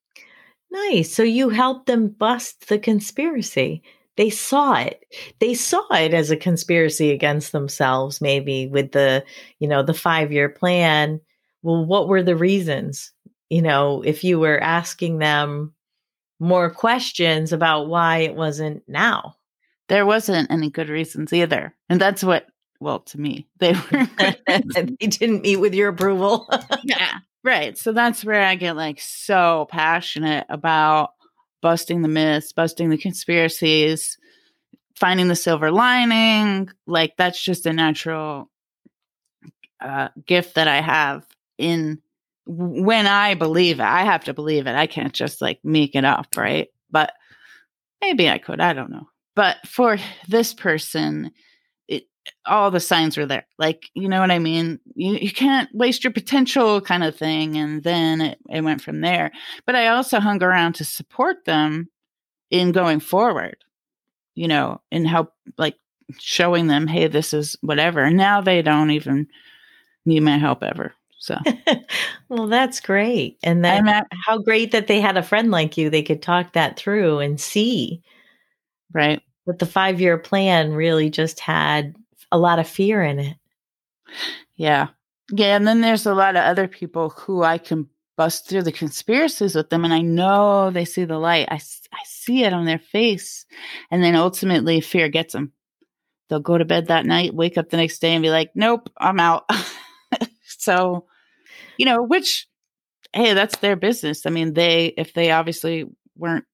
Nice. So you helped them bust the conspiracy they saw it they saw it as a conspiracy against themselves maybe with the you know the 5 year plan well what were the reasons you know if you were asking them more questions about why it wasn't now there wasn't any good reasons either and that's what well to me they were [laughs] [laughs] they didn't meet with your approval [laughs] yeah right so that's where i get like so passionate about busting the myths, busting the conspiracies, finding the silver lining. Like that's just a natural uh, gift that I have in when I believe it. I have to believe it. I can't just like make it up, right? But maybe I could. I don't know. But for this person, all the signs were there. Like, you know what I mean? You, you can't waste your potential kind of thing. And then it, it went from there. But I also hung around to support them in going forward, you know, and help like showing them, hey, this is whatever. And now they don't even need my help ever. So, [laughs] well, that's great. And then at, how great that they had a friend like you. They could talk that through and see. Right. But the five year plan really just had a lot of fear in it. Yeah. Yeah. And then there's a lot of other people who I can bust through the conspiracies with them and I know they see the light. I, I see it on their face. And then ultimately fear gets them. They'll go to bed that night, wake up the next day and be like, nope, I'm out. [laughs] so, you know, which, hey, that's their business. I mean, they, if they obviously weren't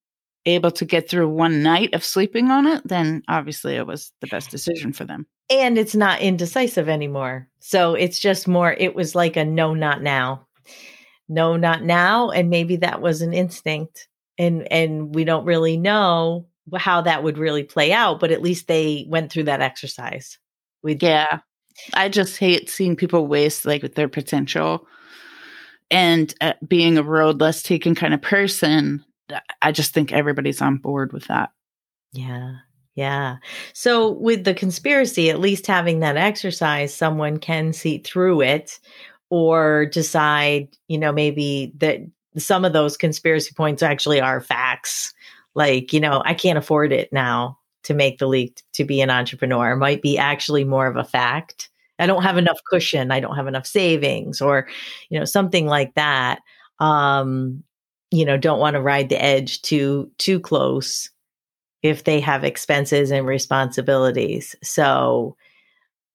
able to get through one night of sleeping on it, then obviously it was the best decision for them. And it's not indecisive anymore. So it's just more, it was like a no, not now. No, not now. And maybe that was an instinct. And and we don't really know how that would really play out, but at least they went through that exercise. With yeah. I just hate seeing people waste like their potential and uh, being a road less taken kind of person I just think everybody's on board with that. Yeah. Yeah. So with the conspiracy, at least having that exercise, someone can see through it or decide, you know, maybe that some of those conspiracy points actually are facts. Like, you know, I can't afford it now to make the leap to be an entrepreneur might be actually more of a fact. I don't have enough cushion. I don't have enough savings or, you know, something like that. Um, you know, don't want to ride the edge too too close if they have expenses and responsibilities. So,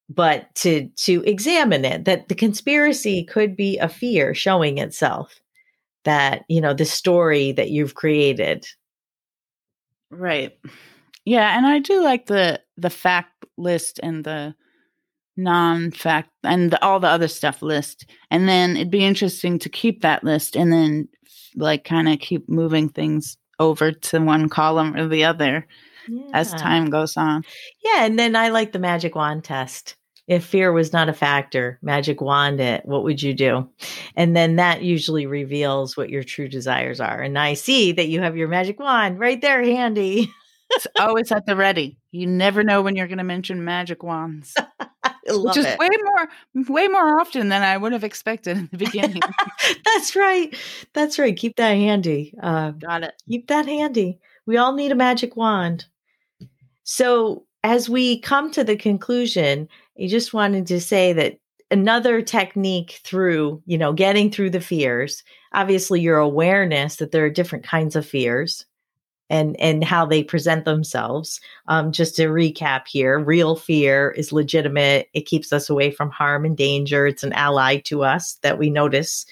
but to to examine it that the conspiracy could be a fear showing itself that, you know, the story that you've created. Right. Yeah, and I do like the the fact list and the non-fact and the, all the other stuff list. And then it'd be interesting to keep that list and then like kind of keep moving things over to one column or the other yeah. as time goes on. Yeah, and then I like the magic wand test. If fear was not a factor, magic wand it, what would you do? And then that usually reveals what your true desires are. And I see that you have your magic wand right there handy. it's always at the ready. You never know when you're going to mention magic wands. [laughs] Which is it. way more way more often than I would have expected in the beginning. [laughs] That's right. That's right. Keep that handy. Uh, Got it. Keep that handy. We all need a magic wand. So as we come to the conclusion, I just wanted to say that another technique through, you know, getting through the fears, obviously your awareness that there are different kinds of fears and and how they present themselves. Um, just to recap here, real fear is legitimate. It keeps us away from harm and danger. It's an ally to us that we notice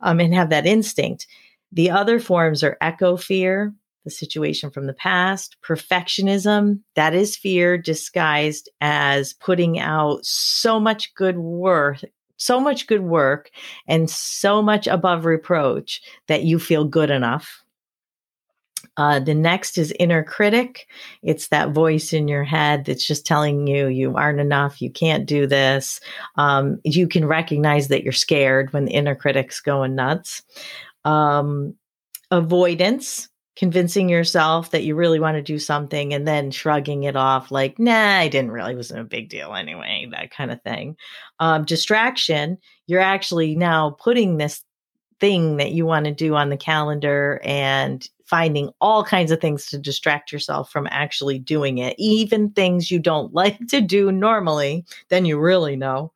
um, and have that instinct. The other forms are echo fear, the situation from the past, perfectionism, that is fear disguised as putting out so much good work so much good work and so much above reproach that you feel good enough uh, the next is inner critic. It's that voice in your head that's just telling you you aren't enough, you can't do this. Um, you can recognize that you're scared when the inner critic's going nuts. Um, avoidance, convincing yourself that you really want to do something and then shrugging it off like, nah, I didn't really, it wasn't a big deal anyway, that kind of thing. Um, distraction, you're actually now putting this thing that you want to do on the calendar and finding all kinds of things to distract yourself from actually doing it, even things you don't [laughs] like to do normally, then you really know.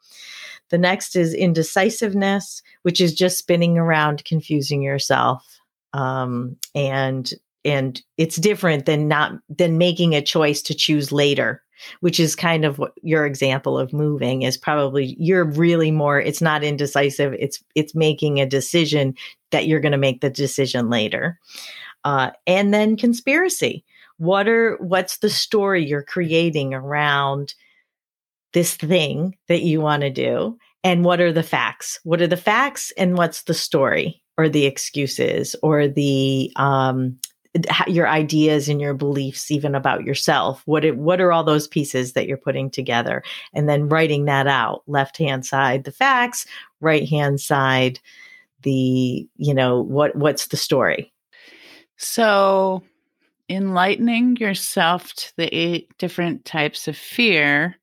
The next is indecisiveness, which is just spinning around, confusing yourself. Um, and and it's different than not than making a choice to choose later which is kind of what your example of moving is probably you're really more it's not indecisive it's it's making a decision that you're going to make the decision later uh, and then conspiracy. What are what's the story you're creating around this thing that you want to do? And what are the facts? What are the facts and what's the story or the excuses or the um, your ideas and your beliefs even about yourself what it, what are all those pieces that you're putting together and then writing that out left hand side the facts right hand side the you know what what's the story so, enlightening yourself to the eight different types of fear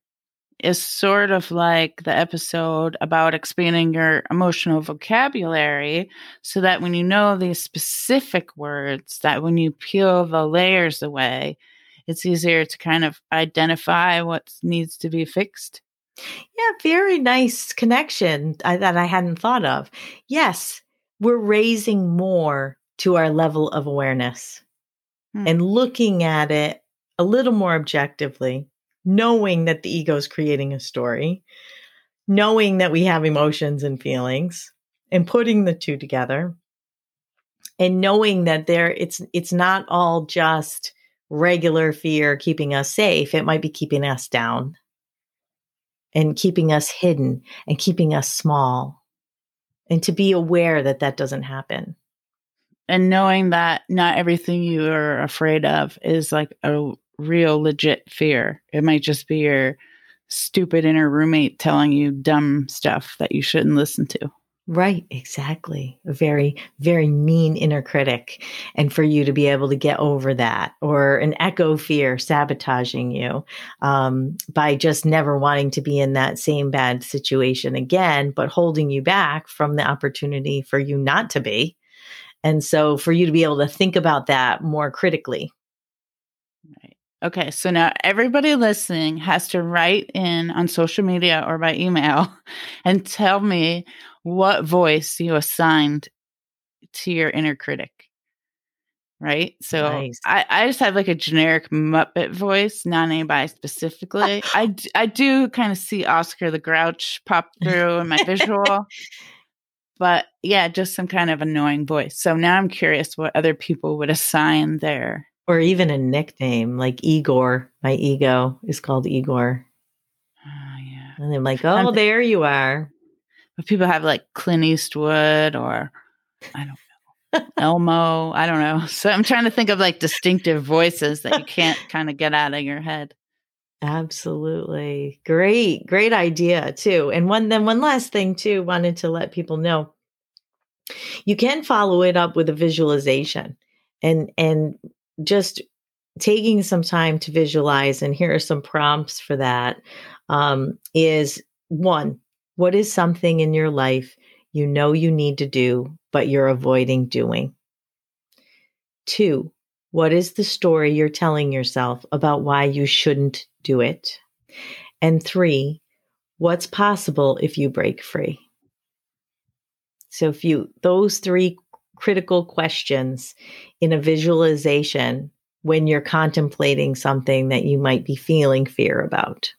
is sort of like the episode about expanding your emotional vocabulary so that when you know these specific words that when you peel the layers away it's easier to kind of identify what needs to be fixed. Yeah very nice connection that i hadn't thought of. Yes we're raising more to our level of awareness hmm. and looking at it a little more objectively, knowing that the ego is creating a story, knowing that we have emotions and feelings, and putting the two together, and knowing that there it's it's not all just regular fear keeping us safe. It might be keeping us down and keeping us hidden and keeping us small. And to be aware that that doesn't happen and knowing that not everything you are afraid of is like a real legit fear. It might just be your stupid inner roommate telling you dumb stuff that you shouldn't listen to. Right, exactly. A very, very mean inner critic. And for you to be able to get over that, or an echo fear sabotaging you um, by just never wanting to be in that same bad situation again, but holding you back from the opportunity for you not to be. And so for you to be able to think about that more critically. Right. Okay, so now everybody listening has to write in on social media or by email [laughs] and tell me what voice you assigned to your inner critic. Right. So nice. I, I just have like a generic Muppet voice, not anybody specifically. [laughs] I, I do kind of see Oscar the Grouch pop [laughs] through in my visual, but yeah, just some kind of annoying voice. So now I'm curious what other people would assign there. Or even a nickname like Igor. My ego is called Igor. Oh, yeah. And I'm like, oh, there you are. But people have like Clint Eastwood or I don't know, Elmo. I don't know. So I'm trying to think of like distinctive voices that you can't [laughs] kind of get out of your head. Absolutely. Great, great idea too. And one then one last thing too, wanted to let people know. You can follow it up with a visualization and and just taking some time to visualize and here are some prompts for that. Um, is one what is something in your life you know you need to do, but you're avoiding doing? Two, what is the story you're telling yourself about why you shouldn't do it? And three, what's possible if you break free? So, if you, those three critical questions in a visualization when you're contemplating something that you might be feeling fear about.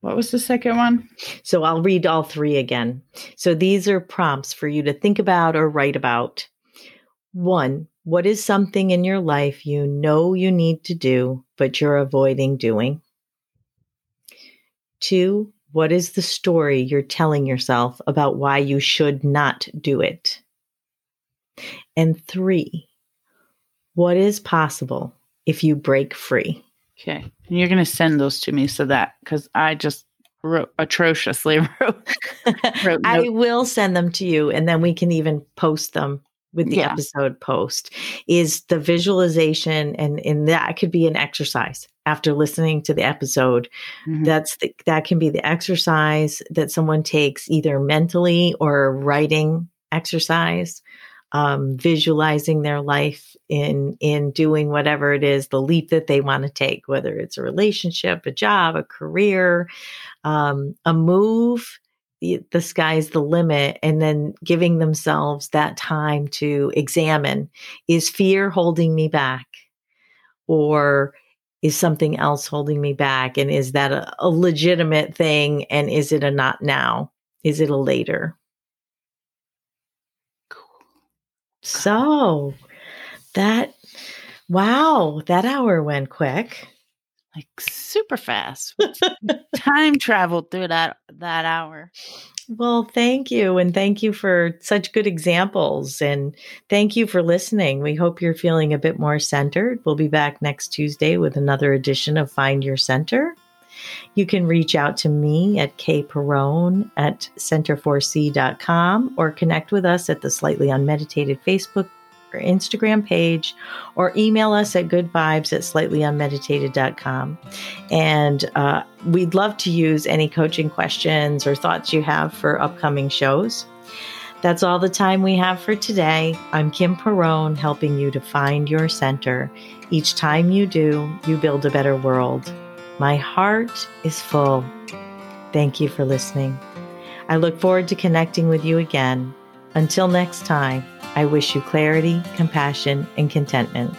What was the second one? So I'll read all three again. So these are prompts for you to think about or write about. One, what is something in your life you know you need to do, but you're avoiding doing? Two, what is the story you're telling yourself about why you should not do it? And three, what is possible if you break free? Okay. And you're going to send those to me so that, because I just wrote atrociously [laughs] wrote. wrote [laughs] I will send them to you and then we can even post them with the yeah. episode post is the visualization and and that could be an exercise after listening to the episode mm-hmm. that's the, that can be the exercise that someone takes either mentally or writing exercise um, visualizing their life in in doing whatever it is the leap that they want to take whether it's a relationship a job a career um, a move the, the sky's the limit and then giving themselves that time to examine is fear holding me back or is something else holding me back? And is that a, a legitimate thing? And is it a not now? Is it a later? So that, wow, that hour went quick. Like super fast. [laughs] Time traveled through that that hour. Well, thank you. And thank you for such good examples. And thank you for listening. We hope you're feeling a bit more centered. We'll be back next Tuesday with another edition of Find Your Center. You can reach out to me at kperrone at center4c.com or connect with us at the Slightly Unmeditated Facebook or Instagram page or email us at goodvibes at slightlyunmeditated.com. And uh, we'd love to use any coaching questions or thoughts you have for upcoming shows. That's all the time we have for today. I'm Kim Perrone, helping you to find your center. Each time you do, you build a better world. My heart is full. Thank you for listening. I look forward to connecting with you again. Until next time, I wish you clarity, compassion, and contentment.